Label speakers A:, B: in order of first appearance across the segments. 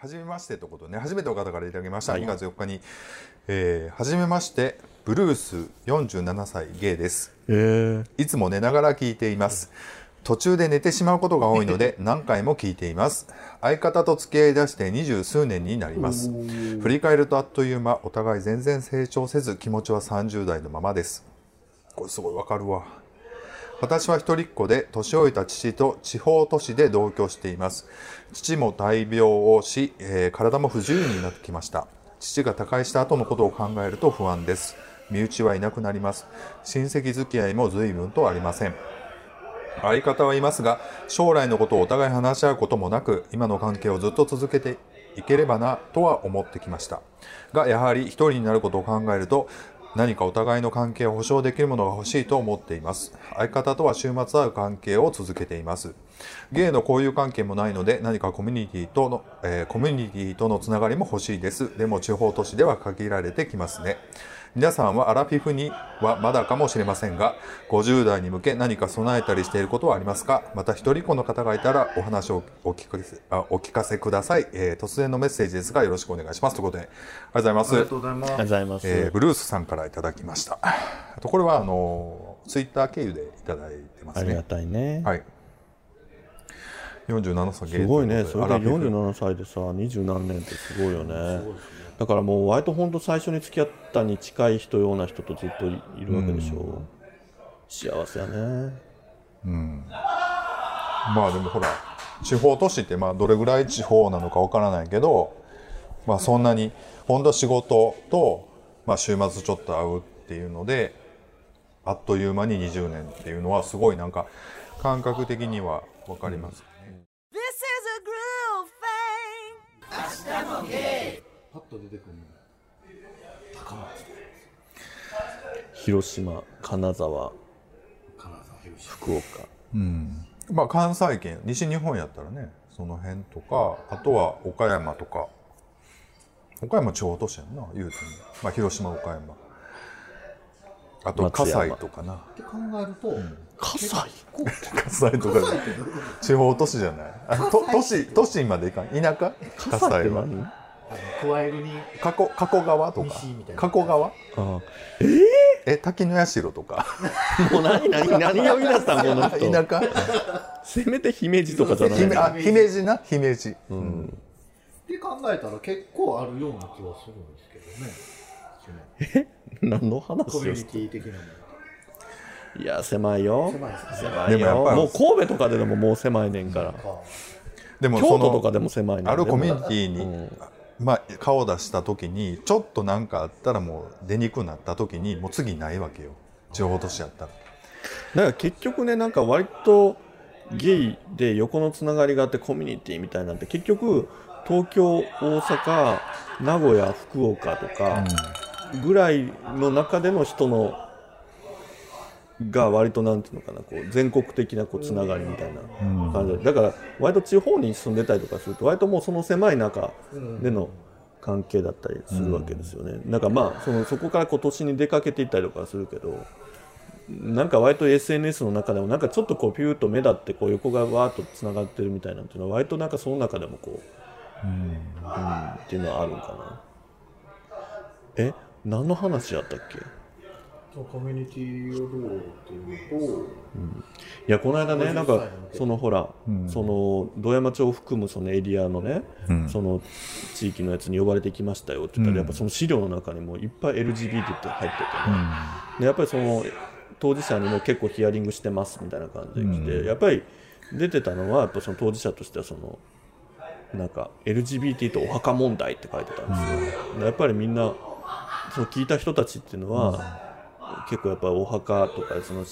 A: はじめましてということでね初めての方からいただきました、
B: はい
A: 2月4日に、えー、はじめましてブルース47歳ゲイです
B: え
A: いつも寝ながら聞いています。途中で寝てしまうことが多いので 何回も聞いています。相方と付き合い出して二十数年になります。振り返るとあっという間、お互い全然成長せず気持ちは30代のままです。これすごいわかるわ。私は一人っ子で年老いた父と地方都市で同居しています。父も大病をし、えー体も不自由になってきました。父が他界した後のことを考えると不安です。身内はいなくなります。親戚付き合いも随分とありません。相方はいますが、将来のことをお互い話し合うこともなく、今の関係をずっと続けていければなとは思ってきました。が、やはり一人になることを考えると、何かお互いの関係を保証できるものが欲しいと思っています。相方とは週末会う関係を続けています。ゲイの交友関係もないので、何かコミュニティとの、えーコミュニティとのつながりも欲しいです。でも地方都市では限られてきますね。皆さんはアラフィフにはまだかもしれませんが、50代に向け何か備えたりしていることはありますか？また一人っ子の方がいたらお話をお聞かお聞かせください、えー突然のメッセージですがよろしくお願いします。ということで、ありがとうございます。
B: ありがとうございます。
A: えーブルースさんからいただきました。あとこれはあのツイッター経由でいただいてます
B: ありが
A: ね。
B: たいね。
A: はい。47歳
B: すごいね。それで
A: アラフィフ
B: 47歳でさ、二十何年ってすごいよね。だからもう割と本当最初に付き合ったに近い人ような人とずっといいるわけでしょ。幸せやね。
A: まあでもほら地方都市ってまあどれぐらい地方なのかわからないけど、まあそんなに本当仕事とまあ週末ちょっと会うっていうのであっという間に20年っていうのはすごいなんか感覚的にはわかりますよね。
C: This is a groove thing.
D: パッと出てくるの。高松
B: 広島、金沢、
D: 金沢広島。
B: 福岡。
A: まあ関西圏西日本やったらねその辺とかあとは岡山とか。岡山地方都市やんな言うても。まあ広島岡山。あと葛西とかな。
D: って考えると、
B: 葛西？
A: 葛西とか地方都市じゃない。あと都市都市までいかん。田舎？
B: 葛西
A: は
D: 加えるに
A: 加古加古川とか。
D: 西みたいな。
A: 加古川？
B: あ
A: え？滝の社とか。
B: もう何何何を言い出しこの人。
A: 田舎？
B: せめて姫路とかじゃない。
A: 姫あ姫路な？姫路、
D: って考えたら結構あるような気はするんですけどね。その
B: 何の話
D: コミュニティ的なもの。
B: いや狭いよ。
D: 狭い
B: 狭いよ。
A: でもやっぱり
B: もう神戸とかででももう狭いねんから。
A: でも
B: 京都とかでも狭いねん
A: あるコミュニティに、
B: うん
A: まあ、顔出した時にちょっとなんかあったらもう出にくくなった時にもう次ないわけよ。地方都市やったら。
B: だから結局ねなんか割とゲイで横のつながりがあってコミュニティみたいなんて結局東京大阪名古屋福岡とかぐらいの中での人のが割となんていうのかなこう全国的なこうつながりみたいな感じ。でだから割と地方に住んでたりとかすると割ともうその狭い中での関係だったりするわけですよね。なんかまあそのそこからこう都市に出かけていったりとかするけどなんか割と SNS の中でもなんかちょっとこうピューッと目立ってこう横がわーっとつながってるみたいなっていうのは割となんかその中でもこう、うん。っていうのはあるんかな。え？何の話やったっけ？
D: コミュニティをどうっていうのと
B: いやこの間ねなん
D: 50歳
B: かそのほら、その堂山町を含むそのエリアのね、その地域のやつに呼ばれてきましたよって言ったら、やっぱその資料の中にもいっぱい LGBT って入っててね、でやっぱりその当事者にも結構ヒアリングしてますみたいな感じで来て、やっぱり出てたのはやっぱその当事者としてはそのなんか LGBT とお墓問題って書いてたんですよ、でやっぱりみんなその聞いた人たちっていうのは、結構やっぱお墓とかその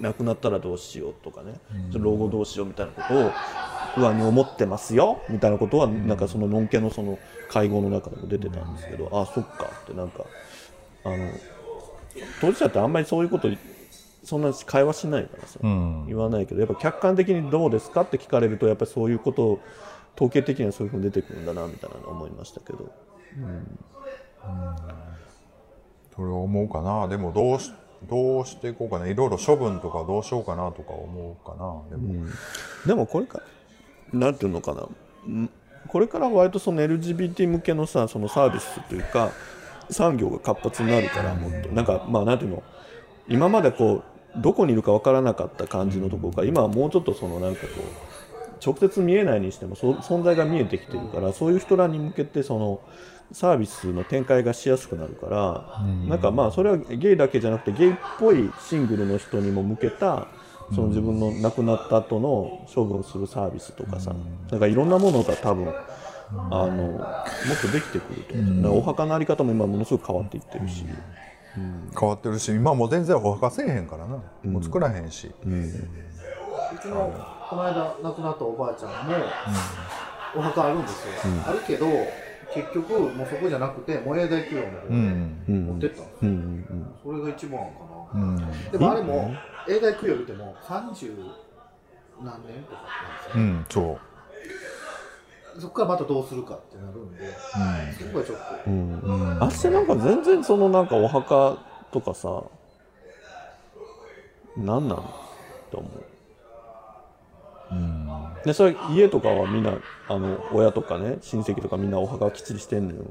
B: 亡くなったらどうしようとかね、老後どうしようみたいなことを不安に思ってますよみたいなことはなんかそののんけのその会合の中でも出てたんですけど、あそっか。ってなんかあの当事者ってあんまりそういうことそんな会話しないからさ、言わないけどやっぱ客観的にどうですかって聞かれるとやっぱりそういうことを統計的にはそういうふうに出てくるんだなみたいなのは思いましたけど。
A: それを思うかな。でもどうしどうしていこうかな。いろいろ処分とかどうしようかなとか思うかな。でも、
B: でもこれかなんていうのかな。ん。これから割とその LGBT 向けのさそのサービスというか産業が活発になるからもっと。なんかまあなんていうの。今までこうどこにいるか分からなかった感じのところから今はもうちょっとそのなんかこう直接見えないにしてもそ存在が見えてきてるからそういう人らに向けてそのサービスの展開がしやすくなるから、なんかまあそれはゲイだけじゃなくてゲイっぽいシングルの人にも向けたその自分の亡くなった後の処分するサービスとかさ、なんかいろんなものが多分あのもっとできてくると思う、だからお墓のあり方も今ものすごく変わっていってるし、
A: 変わってるし今もう全然お墓せえへんからな、もう作らへんし、
D: うちのこの間亡くなったおばあちゃんも、お墓あるんですよ、あるけど結局もうそこじゃなくてもう永大供養の方
A: うん。
D: に持ってったんですよ、
B: うん。うん。
D: それが一番かな、
A: うん。
D: でもあれも永大供養言っても30何年とかなんですよ、
A: うん。そう。
D: そこからまたどうするかってなるんで、そこがちょっと、
B: うん。うんあっちなんか全然そのなんかお墓とかさ何なんって思う？でそれ家とかはみんなあの親とかね親戚とかみんなお墓きっちりしてんのよ。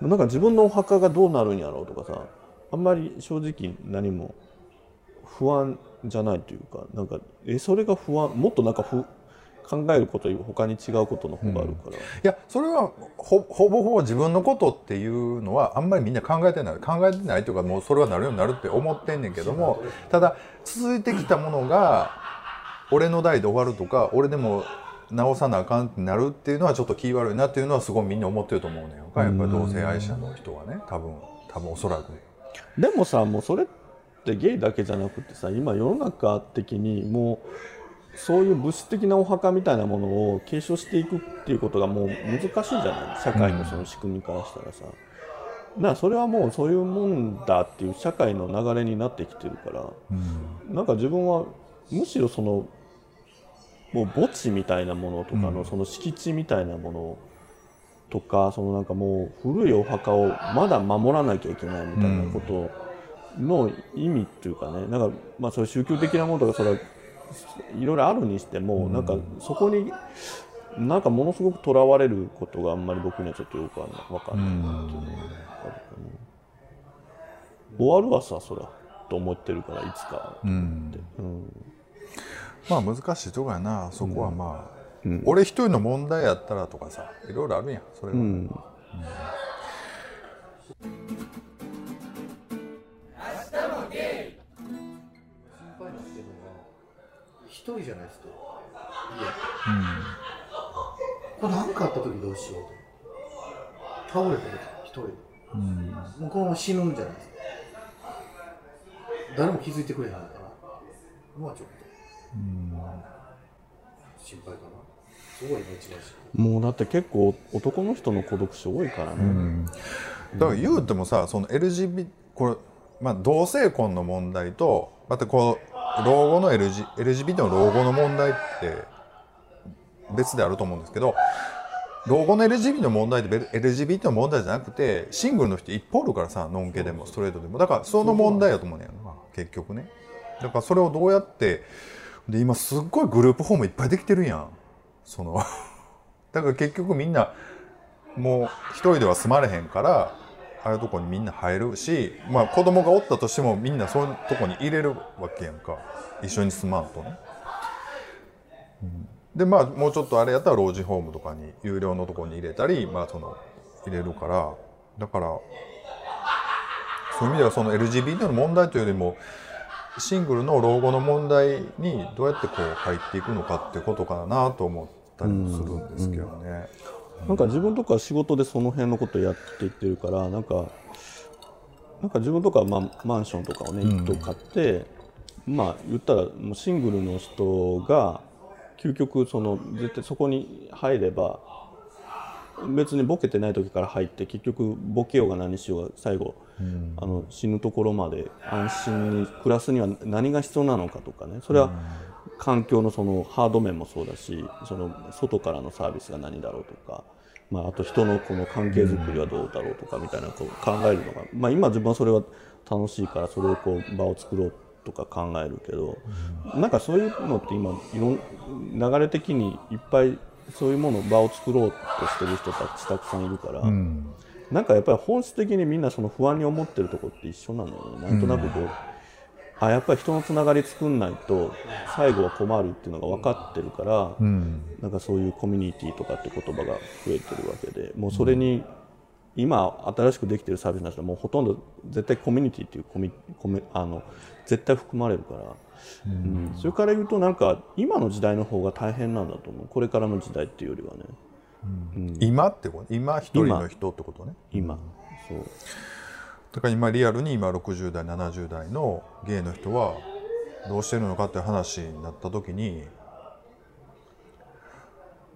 B: なんか自分のお墓がどうなるんやろうとかさあんまり正直何も不安じゃないというかなんかえそれが不安もっとなんか不考えることより他に違うことの方があるから、
A: いやそれはほほぼほぼ自分のことっていうのはあんまりみんな考えてない。考えてないというかもうそれはなるようになるって思ってんねんけどもただ続いてきたものが俺の代で終わるとか俺でも直さなあかんってなるっていうのはちょっと気悪いなっていうのはすごいみんな思ってると思うねん。やっぱり同性愛者の人はね。多分多分おそらく。
B: でもさもうそれってゲイだけじゃなくてさ今世の中的にもうそういう物質的なお墓みたいなものを継承していくっていうことがもう難しいじゃない？社会のその仕組みからしたらさ、だからそれはもうそういうもんだっていう社会の流れになってきてるから、なんか自分はむしろそのもう墓地みたいなものとかのその敷地みたいなものとかそのなんかもう古いお墓をまだ守らなきゃいけないみたいなことの意味っていうかね。なんかまあそういう宗教的なものとかそれはいろいろあるにしてもなんかそこになんかものすごくとらわれることがあんまり僕にはちょっとよくわかんない。なっていうのがあるかな。終わるわさそらと思ってるからいつかって、うん
A: まあ難しいとこやな。そこはまあ、俺一人の問題やったらとかさいろいろあるやんそれは、
B: うん。
D: 心配なん。ですけど一人じゃないですか家、これ何かあった時どうしようと倒れた時一人。で、もうこのまま死ぬんじゃないですか。誰も気づいてくれへんから。のはちょっと、心配かな。すごい今一番。
B: もうだって結構男の人の孤独死多いからね、
A: だから言うてもさその LGBT これ、まあ、同性婚の問題とまたこう老後の LG LGBT の老後の問題って別であると思うんですけど老後の LGBT の問題って別 LGBT の問題じゃなくてシングルの人いっぱいおるからさノンケでもストレートでも。だからその問題やと思うねんな。結局ね。だからそれをどうやってで今すっごいグループホームいっぱいできてるやん。その だから結局みんなもう一人では住まれへんからああいうとこにみんな入るし、まあ、子供がおったとしてもみんなそういうとこに入れるわけやんか。一緒に住まんとね。うん。でまあもうちょっとあれやったら老人ホームとかに有料のとこに入れたり、まあ、その入れるから。だからそういう意味ではその LGBT の問題というよりもシングルの老後の問題にどうやってこう入っていくのかっていうことかなと思ったりもするんですけどね。
B: なんか自分とか仕事でその辺のことやっていってるからなんかなんか自分とかまあマンションとかをね一棟買って、まあ言ったらもうシングルの人が究極その絶対そこに入れば別にボケてない時から入って結局ボケようが何しようが最後、あの死ぬところまで安心に暮らすには何が必要なのかとかね。それは環境のそのハード面もそうだしその外からのサービスが何だろうとか、まあ、あと人のこの関係づくりはどうだろうとかみたいなこう考えるのが、まあ、今自分はそれは楽しいからそれをこう場を作ろうとか考えるけど、なんかそういうのって今いろん流れ的にいっぱいそういうもの場を作ろうとしてる人たちたくさんいるから、
A: うん
B: なんかやっぱり本質的にみんなその不安に思ってるとこって一緒なのよね。なんとなくこう、あやっぱり人のつながり作んないと最後は困るっていうのが分かってるから、
A: うん。
B: なんかそういうコミュニティとかって言葉が増えてるわけでもうそれに今新しくできてるサービスの人はもうほとんど絶対コミュニティっていうコミコミあの絶対含まれるから、うん。それから言うとなんか今の時代の方が大変なんだと思う。これからの時代っていうよりはね
A: 今ってこと？今一人の人ってことね。
B: 今、そう。
A: だから今リアルに今60代70代のゲイの人はどうしてるのかっていう話になった時に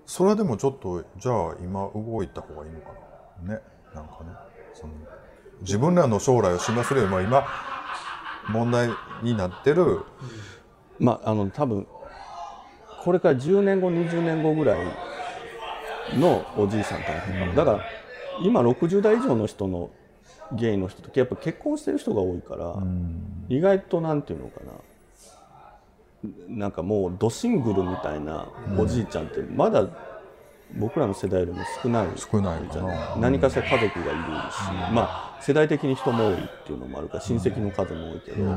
A: それはでもちょっとじゃあ今動いた方がいいのかな？ね。なんかね。その自分らの将来を示すよりも今問題になってる。
B: まああの多分これから10年後20年後ぐらいのおじいさん大変かもだから今60代以上の人のゲイの人とやっぱ結婚してる人が多いから、意外となんていうのかな。なんかもうドシングルみたいなおじいちゃんってまだ僕らの世代よりも少ない
A: 少ないか
B: じゃない？
A: な
B: 何かしら家族がいるし、まあ世代的に人も多いっていうのもあるから親戚の数も多いけど、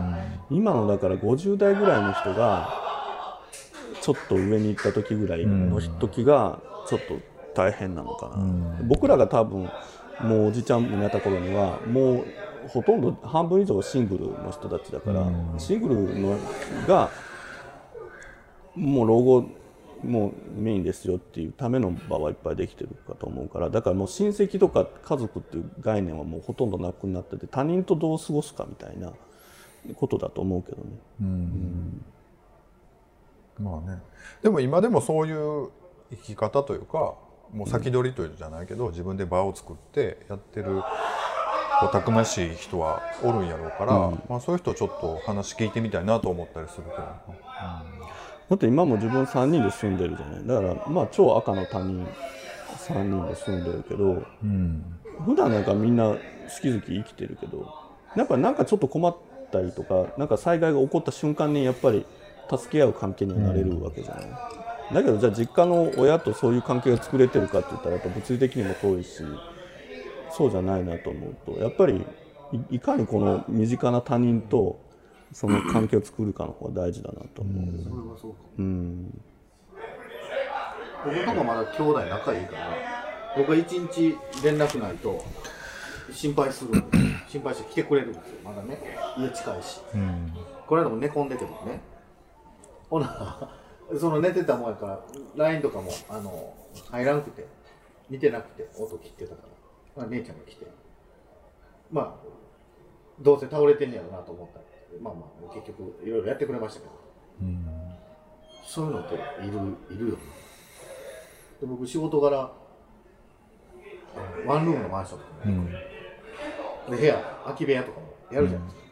B: 今のだから50代ぐらいの人がちょっと上に行った時ぐらいの時がちょっと大変なのかな、僕らが多分もうおじちゃんになった頃にはもうほとんど半分以上シングルの人たちだから、シングルのがもう老後もうメインですよっていうための場はいっぱいできてるかと思うからだからもう親戚とか家族っていう概念はもうほとんどなくなってて他人とどう過ごすかみたいなことだと思うけどね。
A: まあね。でも今でもそういう生き方というかもう先取りというじゃないけど、自分で場を作ってやってるこうたくましい人はおるんやろうから、まあ、そういう人ちょっと話聞いてみたいなと思ったりするけどな。
B: だって今も自分3人で住んでるじゃない。だからまあ超赤の他人3人で住んでるけど、普段なんかみんな好き好き生きてるけどやっぱなんかちょっと困ったりとかなんか災害が起こった瞬間にやっぱり助け合う関係にはなれるわけじゃない、だけどじゃあ実家の親とそういう関係が作れてるかって言ったらやっぱ物理的にも遠いしそうじゃないなと思うとやっぱりいいかにこの身近な他人とその関係を作るかの方が大事だなと思う。
D: それはそうか
B: うん。
D: 僕のとこまだ兄弟仲いいから僕が一日連絡ないと心配する。心配して来てくれるんですよ。まだね家近いし、この間も寝込んでてもね。ほなその寝てたもんやから LINE とかもあの入らんくて見てなくて音切ってたから、まあ、姉ちゃんが来て。まあどうせ倒れてんねやろなと思ったまあまあ結局いろいろやってくれましたけど、そういうのっているいるよね。で僕仕事柄ワンルームのマンションとかも、で部屋空き部屋とかもやるじゃないですか、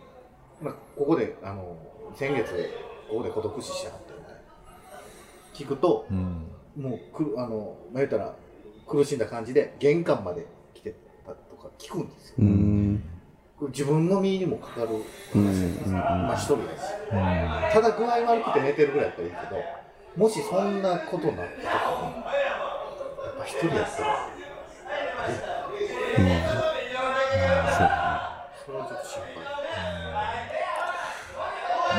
D: まあ、ここであの先月ここで孤独死しちゃった聞くと、もうくあのまあ言ったら苦しんだ感じで玄関まで来てたとか聞くんですよ、
B: うん。
D: 自分の身にもかかる
B: うん
D: 話です、まあ一人だし、ただ具合悪くて寝てるぐらいだったらいいけどもしそんなことになった時にやっぱ一人やったらそれはちょっと心配。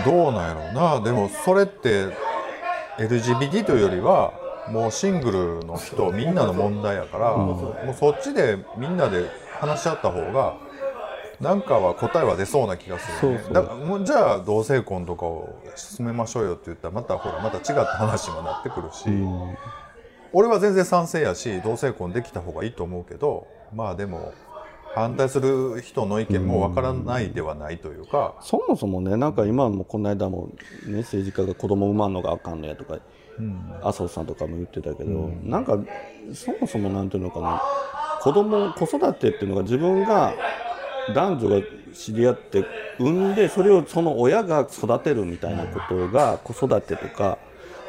A: どうなんやろうな。でもそれって LGBT というよりはもうシングルの人みんなの問題やから、もうそっちでみんなで話し合った方がなんかは答えは出そうな気がする、ね、
B: そうそう。
A: だからもうじゃあ同性婚とかを進めましょうよって言ったらまたほらまた違った話もなってくるし、俺は全然賛成やし同性婚できた方がいいと思うけどまあでも反対する人の意見もわからないではないというか、
B: そもそもねなんか今もこの間も、ね、政治家が子供産まんのがあかんのやとか、麻生さんとかも言ってたけど、なんかそもそもなんていうのかな子供子育てっていうのが自分が男女が知り合って産んでそれをその親が育てるみたいなことが子育てとか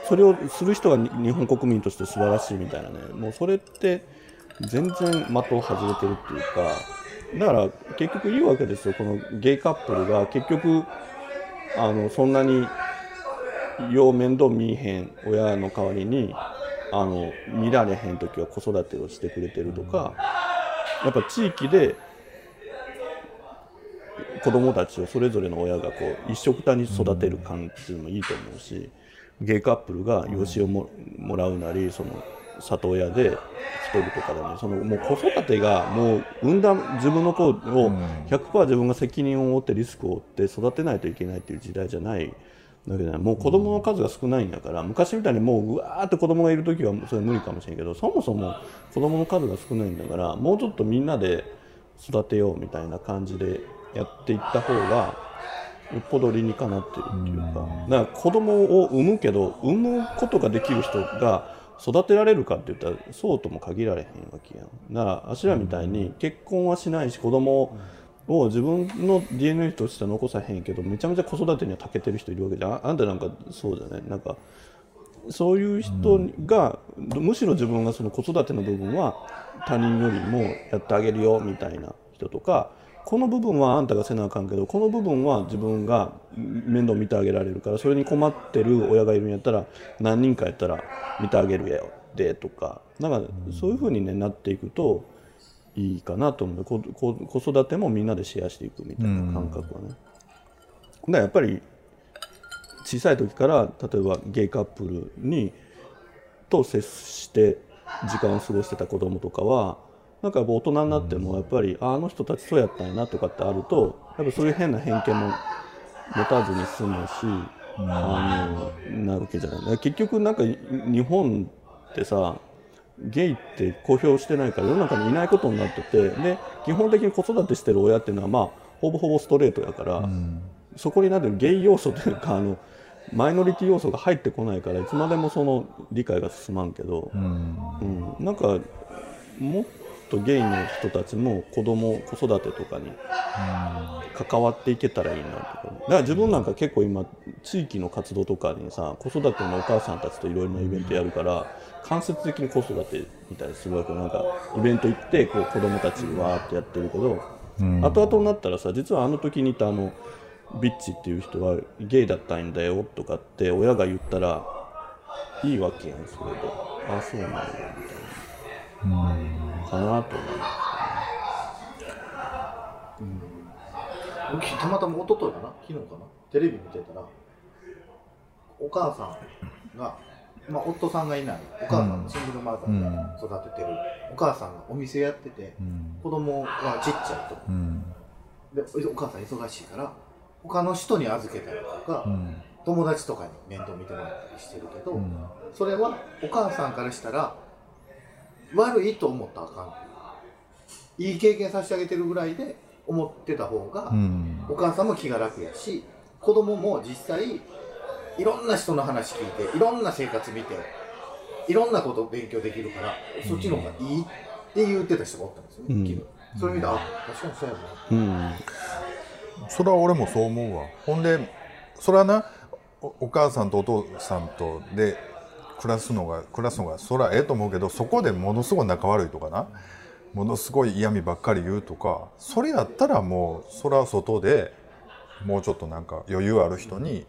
B: それをする人がに日本国民として素晴らしいみたいなねもうそれって全然的を外れてるっていうかだから結局いいわけですよ。このゲイカップルが結局あのそんなによう面倒見えへん親の代わりにあの見られへん時は子育てをしてくれてるとかやっぱ地域で子供たちをそれぞれの親がこう一緒くたに育てる感じもいいと思うしゲイカップルが養子をももらうなりその里親で一人とかでもそのもう子育てがもう産んだ自分の子を100%自分が責任を負ってリスクを負って育てないといけないっていう時代じゃないだけどもう子供の数が少ないんだから昔みたいにもううわーって子供がいる時はそれ無理かもしれんけどそもそも子供の数が少ないんだからもうちょっとみんなで育てようみたいな感じでやっていった方がよっぽど理にかなってるっていうか。だから子供を産むけど産むことができる人が育てられるかって言ったらそうとも限られへんわけやん。だからあしらみたいに結婚はしないし子供を自分の DNA としては残さへんけどめちゃめちゃ子育てには長けてる人いるわけじゃん。ああんたなんかそうじゃない？なんかそういう人が、むしろ自分がその子育ての部分は他人よりもやってあげるよみたいな人とかこの部分はあんたがせなあかんけどこの部分は自分が面倒見てあげられるからそれに困ってる親がいるんやったら何人かやったら見てあげるやよでとかなんかそういうふうに、ね、なっていくといいかなと思う子子子育てもみんなでシェアしていくみたいな感覚はね。だからやっぱり小さい時から例えばゲイカップルにと接して時間を過ごしてた子供とかはなんか大人になってもやっぱり、ああの人たちそうやったんやなとかってあるとやっぱそういう変な偏見も持たずに済むし、あのなるわけじゃない。結局なんか日本ってさゲイって公表してないから世の中にいないことになっててで基本的に子育てしてる親っていうのはまあほぼほぼストレートやから、そこになってるゲイ要素というかあのマイノリティ要素が入ってこないからいつまでもその理解が進まんけど、うん。なんかもっとゲイの人たちも子供子育てとかに関わっていけたらいいなとかだから自分なんか結構今地域の活動とかにさ子育てのお母さんたちといろいろなイベントやるから間接的に子育てみたいにするわけなんかイベント行ってこう子供たちわーってやってるけど、後々になったらさ実はあの時にいたあのビッチっていう人はゲイだったんだよとかって親が言ったらいいわけやんそれで。ああそうなんやみたいなかなと思い
D: 僕たまたま一昨日かな昨日かな。テレビ見てたらお母さんが、まあ、夫さんがいないお母さんのシングルマザーが育ててる、お母さんがお店やってて、子供はちっちゃいと、でお母さん忙しいから他の人に預けたりとか、友達とかに面倒見てもらったりしてるけど、それはお母さんからしたら悪いと思ったらあかん。いい経験させてあげてるぐらいで思ってた方が、お母さんも気が楽やし子供も実際いろんな人の話聞いていろんな生活見ていろんなことを勉強できるからそっちの方がいいって言ってた人がおったんですよね、
B: うん。
D: それ見てあ確かにそうやな。
B: うん。
A: それは俺もそう思うわ。ほんでそれはなおお母さんとお父さんとで暮らすのが暮らすのがそれはええと思うけどそこでものすごい仲悪いとかな。ものすごい嫌味ばっかり言うとかそれやったらもうそれは外でもうちょっとなんか余裕ある人に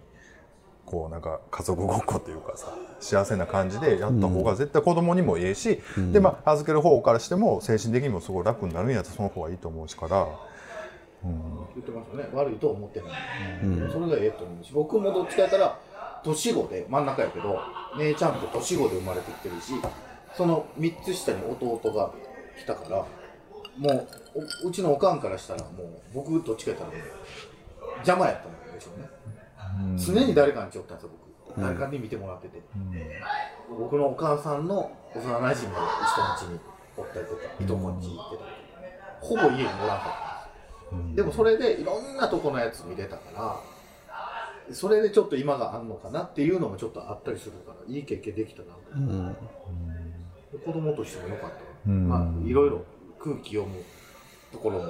A: こうなんか家族ごっこっていうかさ幸せな感じでやった方が絶対子供にもええし、でまあ預ける方からしても精神的にもすごい楽になるんやったらその方がいいと思うしから。
D: 言ってましたね。悪いと思ってない、それがええと思うし僕もどっちかやったら年子で真ん中やけど姉ちゃんと年子で生まれてきてるしその3つ下に弟が来たからもうおうちのおかんからしたらもう僕どっちかやったら邪魔やったんでしょうね、常に誰かにちょったんですよ僕誰かに見てもらってて、僕のお母さんの幼馴染の人の家におったりとかいとこん家行ってたりとかほぼ家におらんかったんですでもそれでいろんなとこのやつ見れたからそれでちょっと今があんのかなっていうのもちょっとあったりするからいい経験できたなと。思う、で子供としてもよかった、まあいろいろ空気読むところも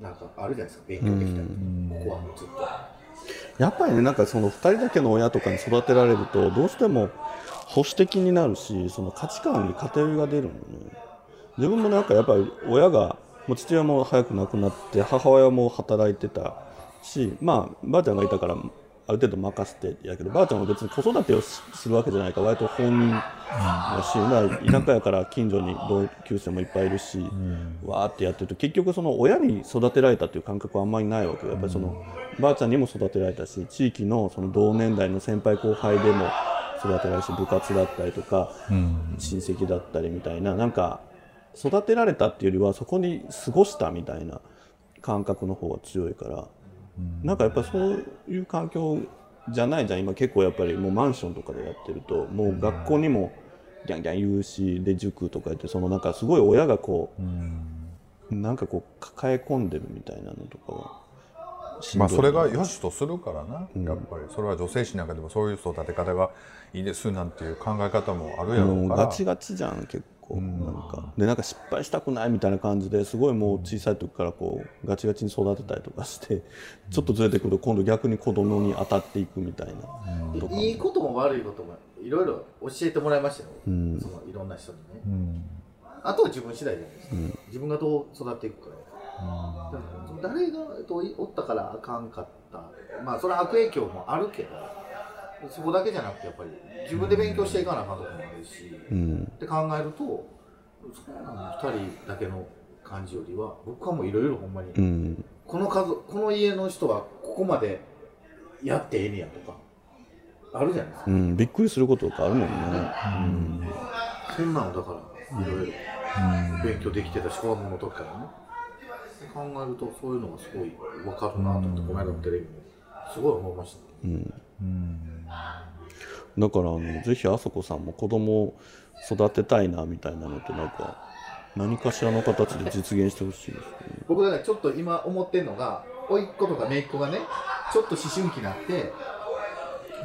D: なんかあるじゃないですか勉強できたりとか、ここはずっと。
B: やっぱりねなんかその2人だけの親とかに育てられるとどうしても保守的になるしその価値観に偏りが出るのね。自分もなんかやっぱり親がもう父親も早く亡くなって母親も働いてたしまあばあちゃんがいたからある程度任せてやけどばあちゃんは別に子育てをするわけじゃないから割と本人だし、まあ、田舎やから近所に同級生もいっぱいいるし、わーってやってると結局その親に育てられたっていう感覚はあんまりないわけよ。やっぱりそのばあちゃんにも育てられたし地域のその同年代の先輩後輩でも育てられるし部活だったりとか、親戚だったりみたいななんか育てられたっていうよりはそこに過ごしたみたいな感覚の方が強いから、なんかやっぱそういう環境じゃないじゃん。今結構やっぱりもうマンションとかでやってるともう学校にもギャンギャン言うしで塾とか言ってそのなんかすごい親がこう、なんかこう抱え込んでるみたいなのとかは。
A: まあそれが良しとするからな、やっぱりそれは女性誌なんかでもそういう育て方がいいですなんていう考え方もあるやろうから。
B: ガチガチじゃん結構、なんかでなんか失敗したくないみたいな感じですごいもう小さい時からこうガチガチに育てたりとかしてちょっとずれてくると今度逆に子供に当たっていくみたいな、とか。
D: いいことも悪いこともいろいろ教えてもらいましたよ、そのいろんな人にね、あとは自分次第じゃないですか、自分がどう育っていくかだから誰がとおったからあかんかった。まあそれは悪影響もあるけどそこだけじゃなくてやっぱり自分で勉強していかなあかんところもあるし、って考えるとそんな2人だけの感じよりは僕はもういろいろほんまに、この数この家の人はここまでやってええねやとかあるじゃないですか、
B: うん、びっくりすることとかあるもんね、
D: そんなのだからいろいろ勉強できてたし子供の時からね。考えるとそういうのがすごい分かるなと思って、この間のテレビもすごい思いました、ね
B: だからあのぜひあそこさんも子供を育てたいなみたいなのってなんか何かしらの形で実現してほしいですね。
D: 僕だからちょっと今思ってるのが甥っ子とか姪っ子がねちょっと思春期になって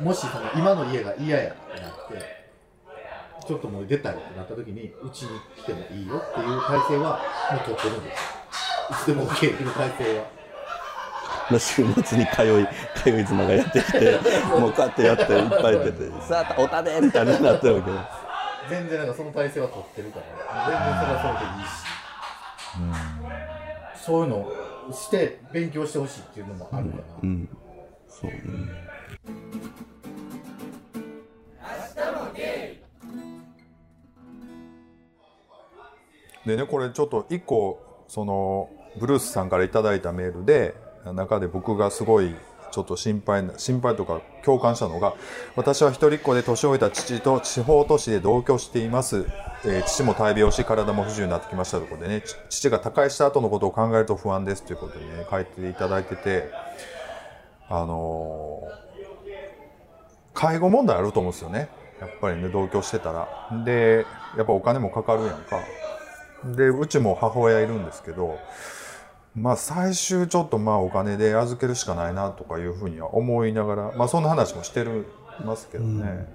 D: もしその今の家が嫌やってなってちょっともう出たいってなった時にうちに来てもいいよっていう体制はもう取ってるんです。いつでも OK っていう体制は。
B: 週末に通い通い妻がやってきてもうこうやってやっていっぱい出て「さあおたべ!」みたいになってるわけど
D: 全然なんかその体制は取ってるから。全然それはそれでいいし、そういうのをして勉強してほしいっていうのもあるから、
B: うんそうね。
A: でねこれちょっと一個そのブルースさんからいただいたメールで中で僕がすごいちょっと心配な心配とか共感したのが私は一人っ子で年老いた父と地方都市で同居しています、えー父も大病し体も不自由になってきましたとことでね。父が他界した後のことを考えると不安ですということでね書いていただいてて。あのー介護問題あると思うんですよね。やっぱりね同居してたら。でやっぱお金もかかるやんか。でうちも母親いるんですけどまあ最終ちょっとまあお金で預けるしかないなとかいうふうには思いながらまあそんな話もしてるますけどね、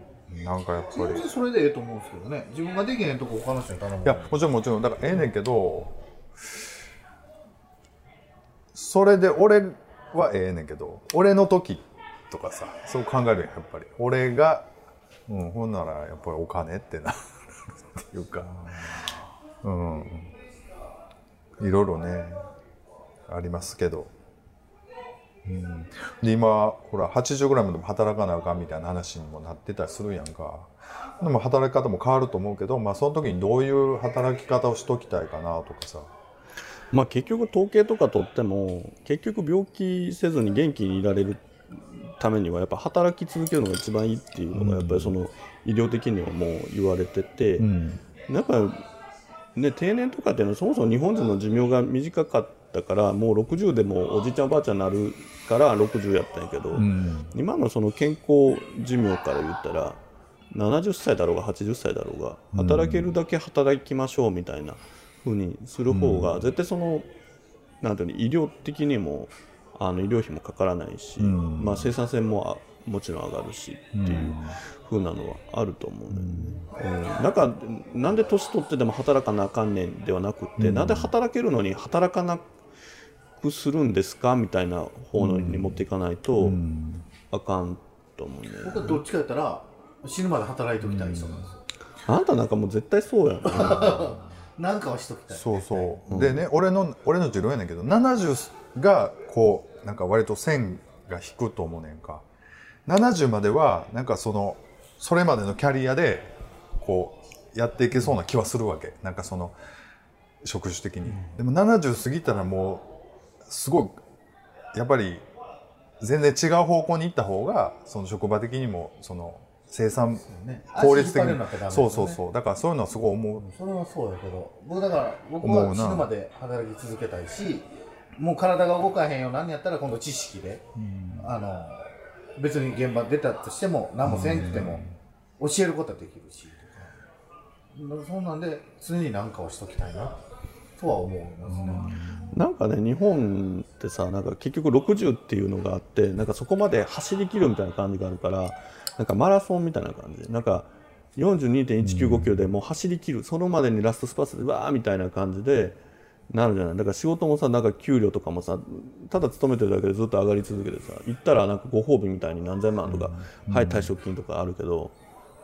A: なんかやっぱり。
D: それでええと思うんですけどね。自分ができへんとこ他の人に頼む。
A: いやもちろんもちろん。だからええねんけどそれで俺はええねんけど俺の時とかさそう考えるやんやっぱり。俺がうんほんならやっぱりお金ってなる っていうか。うん。いろいろねありますけど、うん、で今ほら80ぐらいまでも働かなあかんみたいな話にもなってたりするやんか。でも働き方も変わると思うけど、まあ、その時にどういう働き方をしときたいかなとかさ。
B: まあ結局統計とか取っても結局病気せずに元気にいられるためにはやっぱ働き続けるのが一番いいっていうのがやっぱりその医療的にはもう言われてて、やっぱね定年とかっていうのはそもそも日本人の寿命が短かったからもう60でもおじいちゃんおばあちゃんになるから60やったんやけど、今のその健康寿命から言ったら70歳だろうが80歳だろうが働けるだけ働きましょうみたいな風にする方が絶対そのなんていうの医療的にもあの医療費もかからないし、まあ、生産性もあもちろん上がるしっていう風なのはあると思うんだよね。うん。なんかなんで年取ってでも働かなあかんねんではなくって、なんで働けるのに働かなくするんですか？みたいな方のに持っていかないとあかんと思うね。
D: 僕はどっちかやったら死ぬまで働いときたい人なんですよ、
B: あなたなんかもう絶対そうやん。
D: なんかはしときたい。
A: そうそう、でね俺の俺の持論やねんけど70がこうなんか割と線が引くと思うねんか。70まではなんかそのそれまでのキャリアでこうやっていけそうな気はするわけ。なんかその職種的に、でも70過ぎたらもうすごいやっぱり全然違う方向に行った方がその職場的にもその生産
D: ね。
A: 効率的に
D: ね
A: そうそうそうだからそういうのはすごい思う
D: それはそうやけど僕だから僕は死ぬまで働き続けたいしもう体が動かへんようなんやったら今度知識で、あの別に現場出たとしても何もせんくても教えることはできるし。とかそんなんで常に何かをしときたいなとは思いますね、
B: なんかね日本ってさなんか結局60っていうのがあってなんかそこまで走りきるみたいな感じがあるからなんかマラソンみたいな感じ。なんか42.195キロでもう走りきる、そのまでにラストスパートでわーみたいな感じでなるじゃない。だから仕事もさなんか給料とかもさただ勤めてるだけでずっと上がり続けてさ行ったらなんかご褒美みたいに何千万とか、はい退職金とかあるけど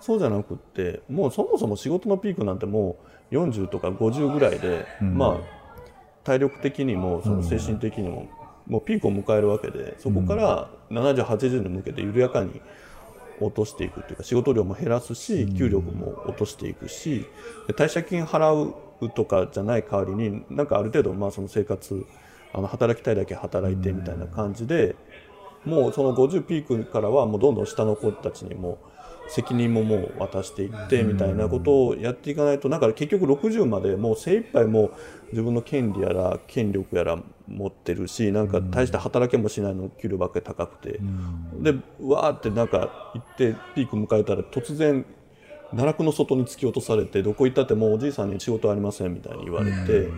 B: そうじゃなくってもうそもそも仕事のピークなんてもう40とか50ぐらいで、まあ体力的にもその精神的にも、もうピークを迎えるわけでそこから7080に向けて緩やかに落としていくっていうか仕事量も減らすし給料も落としていくしで退社金払うとかじゃない代わりになんかある程度まあその生活あの働きたいだけ働いてみたいな感じでもうその50ピークからはもうどんどん下の子たちにも責任ももう渡していってみたいなことをやっていかないとなんか結局60までもう精一杯もう自分の権利やら権力やら持ってるしなんか大して働けもしないの給料ばっかり高くて。でわーってなんか行ってピーク迎えたら突然奈落の外に突き落とされてどこ行ったってもうおじいさんに仕事ありませんみたいに言われて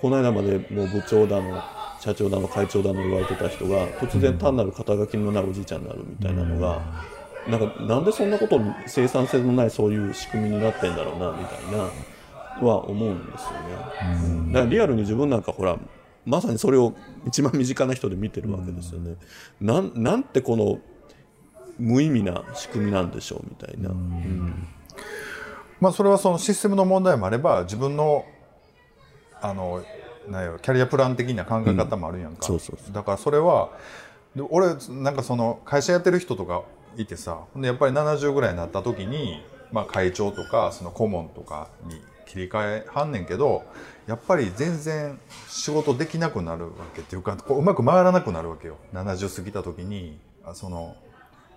B: この間までもう部長だの社長だの会長だの言われてた人が突然単なる肩書きのないおじいちゃんになるみたいなのが。なんかなんでそんなこと生産性のないそういう仕組みになってんだろうなみたいなは思うんですよね。だからリアルに自分なんかほらまさにそれを一番身近な人で見てるわけですよね。なんなんてこの無意味な仕組みなんでしょうみたいな。うん
A: まあそれはそのシステムの問題もあれば自分のあのなんやろキャリアプラン的な考え方もあるやんか、
B: そうそうそ
A: だからそれはで俺なんかその会社やってる人とかいてさ。でやっぱり70ぐらいになった時に、まあ、会長とかその顧問とかに切り替えはんねんけどやっぱり全然仕事できなくなるわけっていうかこううまく回らなくなるわけよ。70過ぎた時にあその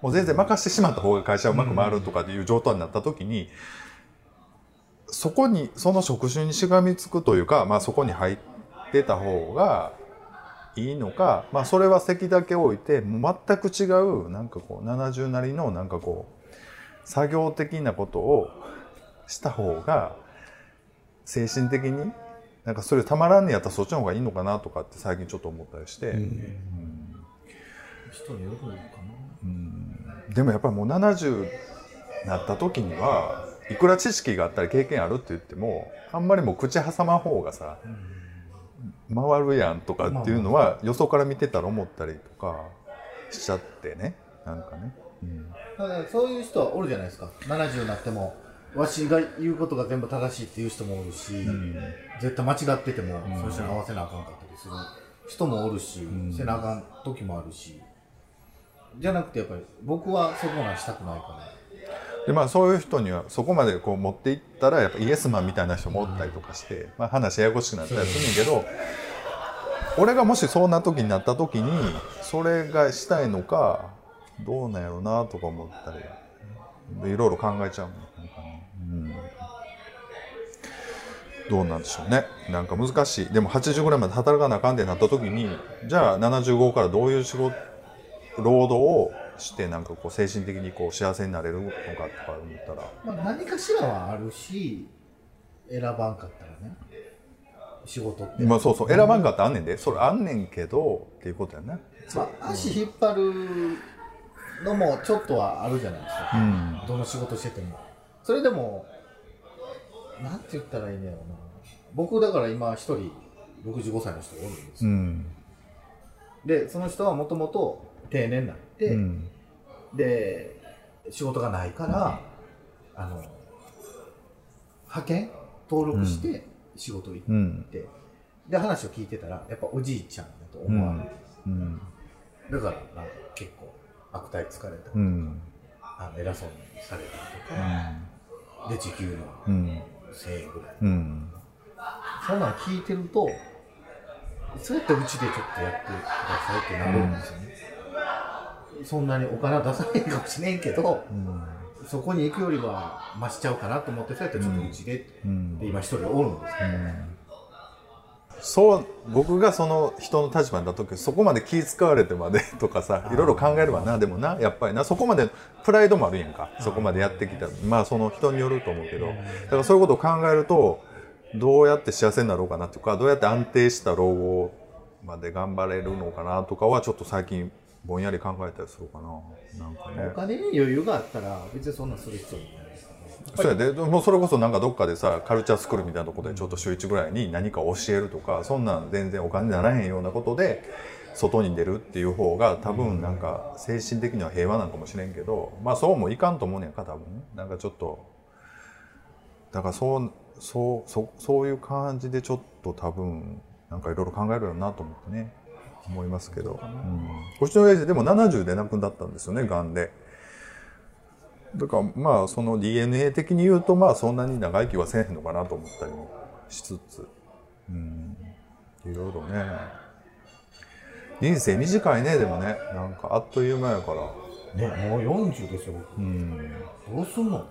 A: もう全然任してしまった方が会社うまく回るとかっていう状態になった時に、そこにその職種にしがみつくというか、まあ、そこに入ってた方がいいのか、まあ、それは席だけ置いてもう全く違うなんかこう70なりのなんかこう作業的なことをした方が精神的になんかそれたまらんねやったらそっちの方がいいのかなとかって最近ちょっと思ったりして、
D: 人によるのか
A: でもやっぱりもう70なった時にはいくら知識があったり経験あるって言ってもあんまりもう口挟まん方がさ、回るやんとかっていうのはよそから見てたら思ったりとかしちゃってね。なんかね、
D: なだからそういう人はおるじゃないですか。70になっても。わしが言うことが全部正しいっていう人もおるし、絶対間違ってても、そういう人に合わせなあかんかったりする人もおるし、せなあかん時もあるし。じゃなくてやっぱり僕はそこなんしたくないから
A: でまあそういう人にはそこまでこう持っていったらやっぱイエスマンみたいな人もおったりとかして、まあ、話ややこしくなったりするんやけど、俺がもしそんな時になった時にそれがしたいのかどうなんやろうなとか思ったりいろいろ考えちゃうの。かね、うん。どうなんでしょうね。なんか難しい。でも80ぐらいまで働かなあかんってなった時にじゃあ75からどういう仕事労働をしてなんかこう精神的にこう幸せになれるのかとか思ったら。
D: まあ、何かしらはあるし選ばんかったらね。仕事って、
A: まあそうそう。選ばんかったらあんねんで。それあんねんけどっていうことやな
D: まあ、足引っ張るのもちょっとはあるじゃないですか、
A: うん。
D: どの仕事してても。それでもなんて言ったらいいんやろうな。僕だから今一人65歳の人がおるんですよ、
A: うん。
D: でその人はもともと定年になって、
A: うん。
D: で仕事がないからあの派遣登録して仕事行って、
A: うん。
D: で話を聞いてたらやっぱおじいちゃんだと思われる、
A: うん。
D: だからなんか結構悪態つかれた。り、
A: うん。
D: あの偉そうにされたりとか、で時給の
A: うん。
D: 1000円ぐらい、
A: うん。
D: そんなん聞いてるとそうやってうちでちょっとやってくださいってなるんですよね、そんなにお金は出さないかもしれんけど、そこに行くよりは増しちゃうかなと思ってそうやってちょっとうちでって、今一人おるんですけど、
A: そう僕がその人の立場になった時そこまで気使われてまでとかさいろいろ考えるわなでもなやっぱりなそこまでプライドもあるやんかそこまでやってきたまあその人によると思うけど。だからそういうことを考えるとどうやって幸せになろうかなとかどうやって安定した老後まで頑張れるのかなとかはちょっと最近ぼんやり考えたりするかな。なんか
D: お
A: ね
D: 金に余裕があったら別にそんなんする必要ない
A: そうやで。もうそれこそなんかどっかでさカルチャースクールみたいなところでちょっと週1ぐらいに何か教えるとかそんなん全然お金にならへんようなことで外に出るっていう方が多分なんか精神的には平和なんかもしれんけどまあそうもいかんと思うねんか多分ね。なんかちょっとだからそうそうそうそういう感じでちょっと多分なんかいろいろ考えるよなと思ってね思いますけど、うん、こっちの親父でも70で亡くなったんですよねがんで。だからまあその DNA 的に言うとまあそんなに長生きはせえへんのかなと思ったりもしつつ。うん。いろいろね。人生短いねでもね。なんかあっという間やから。
D: ねもう40ですよ。僕
A: うん。
D: どうすんの？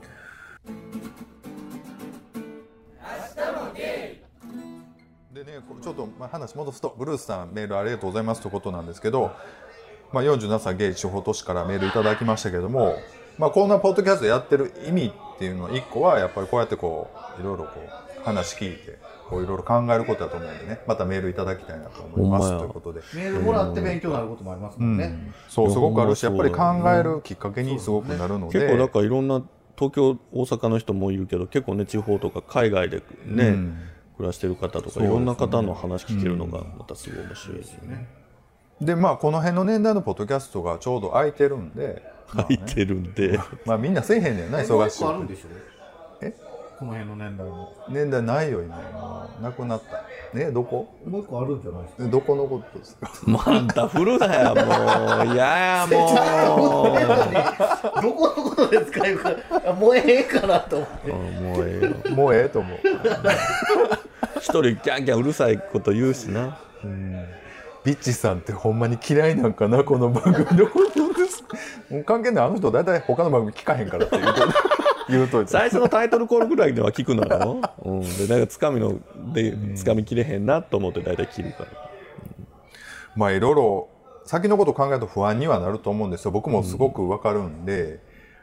A: でねこれちょっとまあ話戻すとブルースさんメールありがとうございますということなんですけど、まあ、47歳ゲイ地方都市からメールいただきましたけども、まあ、こんなポッドキャストやってる意味っていうのは一個はやっぱりこうやってこういろいろこう話聞いてこういろいろ考えることだと思うんでねまたメールいただきたいなと思いますということで。
D: メールもらって勉強になることもありますもんね、
A: そうすごくあるしやっぱり考えるきっかけにすごくなるので。
B: 結構だからいろんな東京大阪の人もいるけど結構ね地方とか海外でね、
A: うん
B: 暮らしてる方とかいろんな方の話聞けるのがまたすごい面白いですよね。
A: でまあこの辺の年代のポッドキャストがちょうど空いてるんで、まあね
B: 入ってるんで、
A: まあみんなせえへんねんな
D: もう
A: 忙しい
D: 一個あるんでしょ
A: え？
D: この辺の年代の
A: 年代ないよ今。もうなくなった。ねどこ？
D: もう一個あるんじゃないですか？
A: どこのことですか？
B: また振るなやもう。いややもう。
D: どこのことですか？いうかもうええかなと思って。
B: あもうええよ
A: もうええと思う
B: 一人キャンキャンうるさいこと言うしな。
A: ビッチさんってほんまに嫌いなんかなこの番組。のことですもう関係ないあの人大体他の番組聞かへんからって言うと言うと
B: 最初のタイトルコールぐらいでは聞くのよ、うん、でなんかつかみのでつかみきれへんなと思って大体切る。から
A: まあいろいろ先のことを考えると不安にはなると思うんですよ。僕もすごくわかるんで、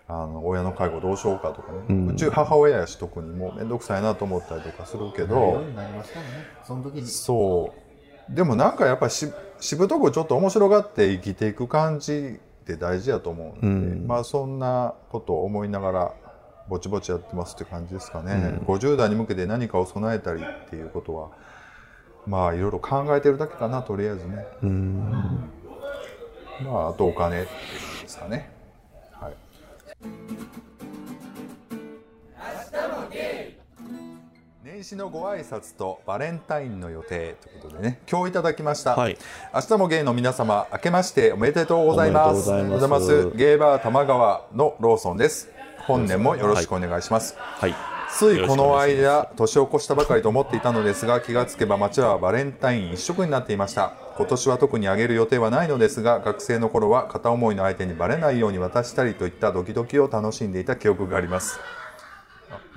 A: あの親の介護どうしようかとかね、うち母親やし特にもう面倒くさいなと思ったりとかするけど、
D: その時に。
A: そう。でもなんかやっぱししぶとくちょっと面白がって生きていく感じって大事やと思うんで、
B: うん。
A: まあそんなことを思いながらぼちぼちやってますって感じですかね、50代に向けて何かを備えたりっていうことはまあいろいろ考えてるだけかなとりあえずね。
B: うん。
A: まああとお金っていうことですかね。はい年始のご挨拶とバレンタインの予定ということでね今日いただきました、
B: はい。
A: 明日もゲイの皆様明けましておめでとうございます。
B: おめでとうございます。
A: おはようございますゲイバー玉川のローソンです。本年もよろしくお願いします、
B: はい
A: ついこの間年を越したばかりと思っていたのですが気がつけば街はバレンタイン一色になっていました。今年は特にあげる予定はないのですが学生の頃は片思いの相手にバレないように渡したりといったドキドキを楽しんでいた記憶があります。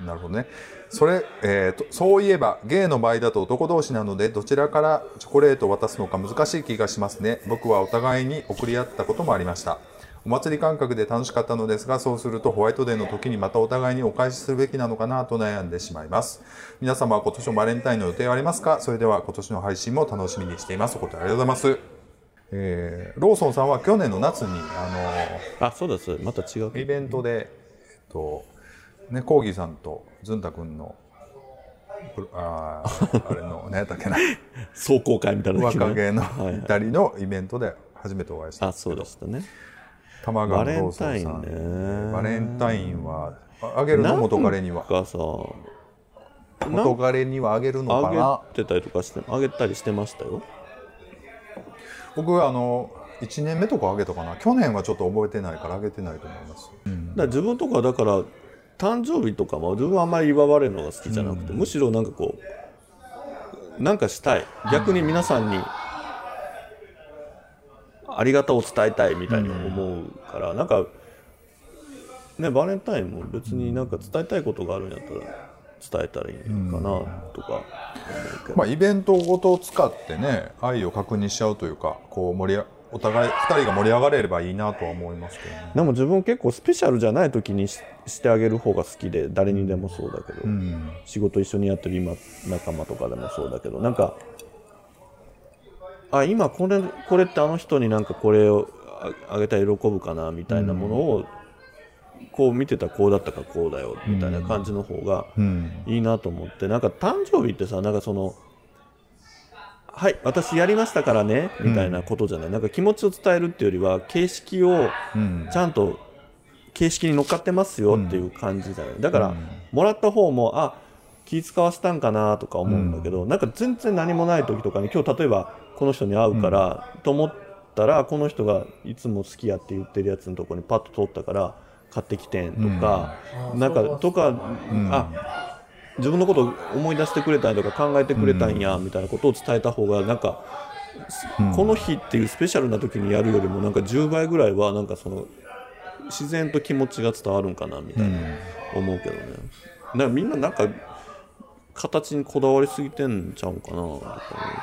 A: なるほどね。それ、えーとそういえばゲイの場合だと男同士なのでどちらからチョコレートを渡すのか難しい気がしますね。僕はお互いに送り合ったこともありました。お祭り感覚で楽しかったのですがそうするとホワイトデーの時にまたお互いにお返しするべきなのかなと悩んでしまいます。皆様は今年のバレンタインの予定はありますか？それでは今年の配信も楽しみにしています。お答えありがとうございます。えーローソンさんは去年の夏にあ
B: あそうです。また違う。
A: のイベントで、えっとね、コーギーさんとずんたくんのあーあれの何やったっけな。
B: 壮行会みたいな時
A: 若気の
B: はいはい。
A: 2人のイベントで初めてお会いしたん
B: あ
A: ですけど。
B: そうでしたね
A: 玉川のローソンさん
B: バレンタインね
A: バレンタインはああげるの元彼には。
B: なんかさ
A: 元彼にはあげるのかな？
B: あげてたりとかしてあげたりしてましたよ。
A: 僕あの1年目とかあげたかな？去年はちょっと覚えてないからあげてないと思います、うん、
B: だ自分とかだから誕生日とかも自分はあんまり祝われるのが好きじゃなくて、むしろなんかこうなんかしたい。逆に皆さんにありがとうを伝えたいみたいに思うから、なんかねバレンタインも別になんか伝えたいことがあるんやったら伝えたらいいかなとか思うけど、
A: まあ、イベントごとを使ってね愛を確認しちゃうというかこう盛りあお互い2人が盛り上がれればいいなとは思いますけどね。
B: でも自分結構スペシャルじゃない時にししてあげる方が好きで誰にでもそうだけど、仕事一緒にやってる今仲間とかでもそうだけど。なんかあ今これこれってあの人になんかこれをああげたら喜ぶかなみたいなものを、こう見てたらこうだったかこうだよみたいな感じの方がいいなと思って。なんか誕生日ってさなんかそのはい私やりましたからねみたいなことじゃない、なんか気持ちを伝えるっていうよりは形式をちゃんと形式に乗っかってますよっていう感じじゃない。だから、もらった方もあ気使わせたんかなとか思うんだけど、なんか全然何もない時とかに今日例えばこの人に会うから、と思ったらこの人がいつも好きやって言ってるやつのところにパッと通ったから買ってきてんとか、なんかとか、あ自分のことを思い出してくれたりとか考えてくれたんやみたいなことを伝えた方がなんか、この日っていうスペシャルな時にやるよりもなんか10倍ぐらいはなんかその自然と気持ちが伝わるんかなみたいな。思うけどね。だからみんななんか形にこだわりすぎてんちゃうんかなとか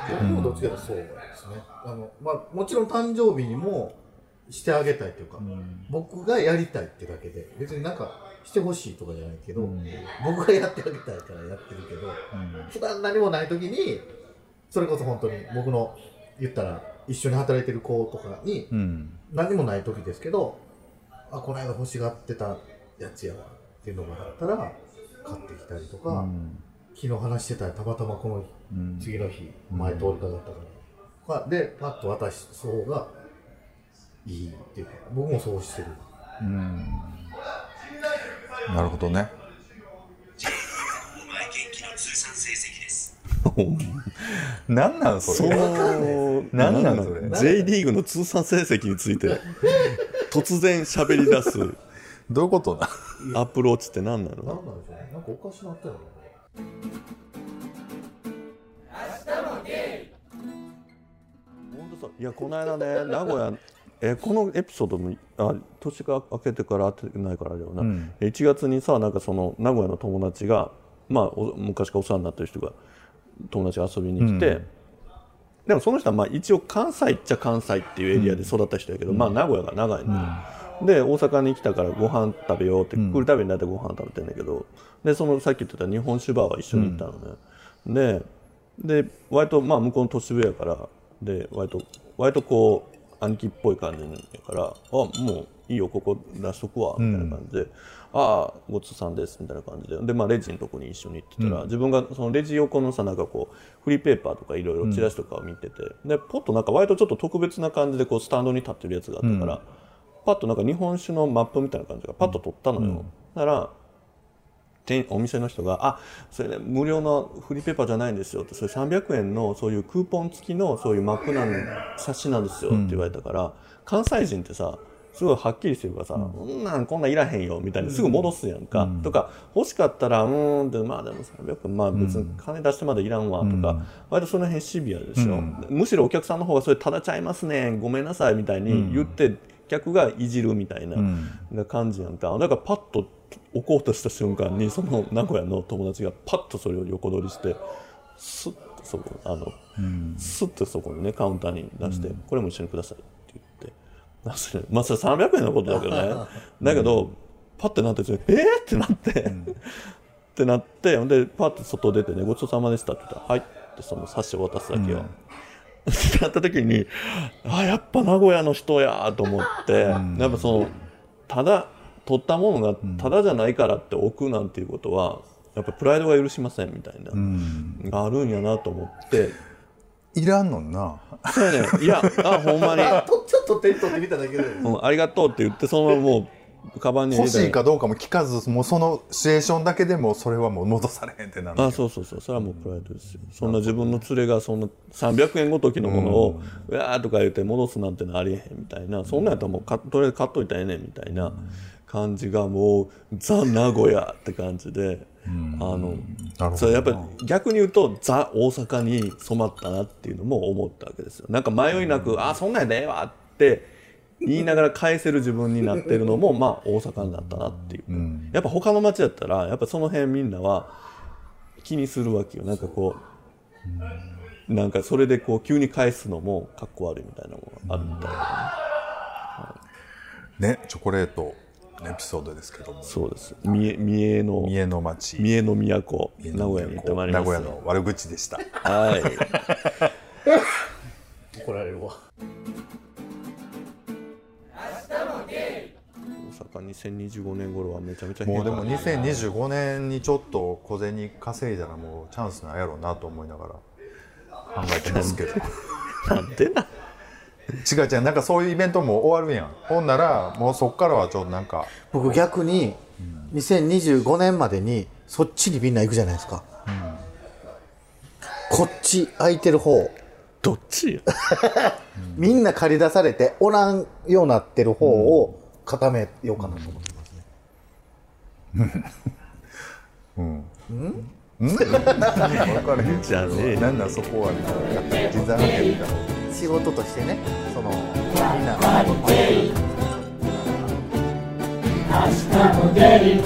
D: 僕もど。っちかとそうですね。あの、まあ、もちろん誕生日にもしてあげたいというか、僕がやりたいってだけで、別になんかしてほしいとかじゃないけど、僕がやってあげたいからやってるけど、普段何もない時に、それこそ本当に僕の言ったら一緒に働いてる子とかに、
A: うん。
D: 何もない時ですけど、あ、この間欲しがってたやつやわっていうのがあったら、買ってきたりとか、昨日話してたらたまたまこの次の日、前通りかかったから、で、パッと渡す方がいいっていうか、僕もそうしてる。
A: なるほどね。
E: お前元気の通算成績です。
A: なんなんそれ？
B: その
A: なんなんそれ
B: ？J リーグの通算成績について 突然喋り出す
A: どういうこと？な。
B: アプローチって何なの？
D: なんなんでしょうね。なんかおかしなったよね。
B: 本当さいやこの間ね 名古屋えこのエピソードもあ年が明けてから会ってないからだよな、
A: ん。
B: 1月にさなんかその名古屋の友達がまあお昔からお世話になってる人が友達が遊びに来て、でもその人はまあ一応関西っちゃ関西っていうエリアで育った人やけど、まあ名古屋が長いのよ、で大阪に来たからご飯食べようって、来るたびに大体ご飯食べてんだけどでそのさっき言ってた日本酒バーは一緒に行ったのね、でで割とまあ向こうの年上やからで割と割とこう兄貴っぽい感じやから「あもういいよここ出しとくわ」みたいな感じで「ああごちそうさんです」みたいな感じで。で、まあ、レジのとこに一緒に行ってたら、自分がそのレジ横のさなんかこうフリーペーパーとかいろいろチラシとかを見てて、でポッとなんか割とちょっと特別な感じでこうスタンドに立ってるやつがあったから、パッとなんか日本酒のマップみたいな感じがパッと取ったのよ。だから店お店の人が「あそれね無料のフリーペーパーじゃないんですよ」ってそれ300円のそういうクーポン付きのそういうマップなん冊子なんですよって言われたから、関西人ってさすごいはっきりしてるからさ「うん、なんこんなんいらへんよ」みたいにすぐ戻すやんか、とか欲しかったら「うーん」ってまあでも300円まあ別に金出してまでいらんわとか、割とその辺シビアでしょ、むしろお客さんの方がそれただちゃいますねごめんなさいみたいに言って、客がいじるみたいな、な感じやんか。だからパッと置こうとした瞬間にその名古屋の友達がパッとそれを横取りしてスッとそこあの、スッとそこにねカウンターに出して、これも一緒にくださいって言って。まあそれ300円のことだけどね。だけどパッてなっててえー、ってなって、ってなってほんでパッと外出てねごちそうさまでしたって言ったらはい。ってその冊子を渡すだけよ、ってなった時にあやっぱ名古屋の人やと思って、やっぱそのただ取ったものがただじゃないからって置くなんていうことはやっぱプライドが許しませんみたいな、があるんやなと思って。
A: いらんのんな。
B: そうやねいやあほんまに、
D: ちょっと手に取ってみただけで。
B: うん、ありがとうって言ってそのままもうカバンに入
A: 欲
B: れたら
A: しいかどうかも聞かずもうそのシチュエーションだけでもそれはもう戻されへんってなる
B: あそうそうそう。それはもうプライドですよ。そんな自分の連れがそんな300円ごときのものをうわーとか言って戻すなんてのありえへんみたいな。そんなんやったらもうかとりあえず買っといたらええねんみたいな感じがもうザ・名古屋って感じであの
A: なるほど
B: それやっぱり逆に言うとザ・大阪に染まったなっていうのも思ったわけですよ。なんか迷いなくあそんなんやでええわって言いながら返せる自分になってるのもまあ大阪になったなっていう、やっぱ他の町だったらやっぱその辺みんなは気にするわけよ。なんかこう、なんかそれでこう急に返すのもかっこ悪いみたいなのがあるみたいな、
A: ねチョコレートのエピソードですけども。
B: そうです。三重三重の
A: 三重の町
B: 三重の都。名古屋に行ってまいりま
A: 名
B: した
A: 古屋の悪口でした。
B: はい。
D: 怒られるわ
B: 大阪2025年頃はめちゃめちゃ
A: もうでも
B: 変化
A: 2025年にちょっと小銭稼いだらもうチャンスなんやろうなと思いながら考えてますけど。
B: なんでな
A: 違う違うなんかそういうイベントも終わるやん。ほんならもうそっからはちょっとなんか。
D: 僕逆に2025年までにそっちにみんな行くじゃないですか、こっち空いてる方。
B: どっち？よ
D: みんな借り出されておらんようになってる方を固めようかなと思ってますね、
A: 分からへん。
B: じゃね
A: なん。なん。そこは人材派遣みたいな
D: 仕事としてねそのみん。な
C: 明日も出る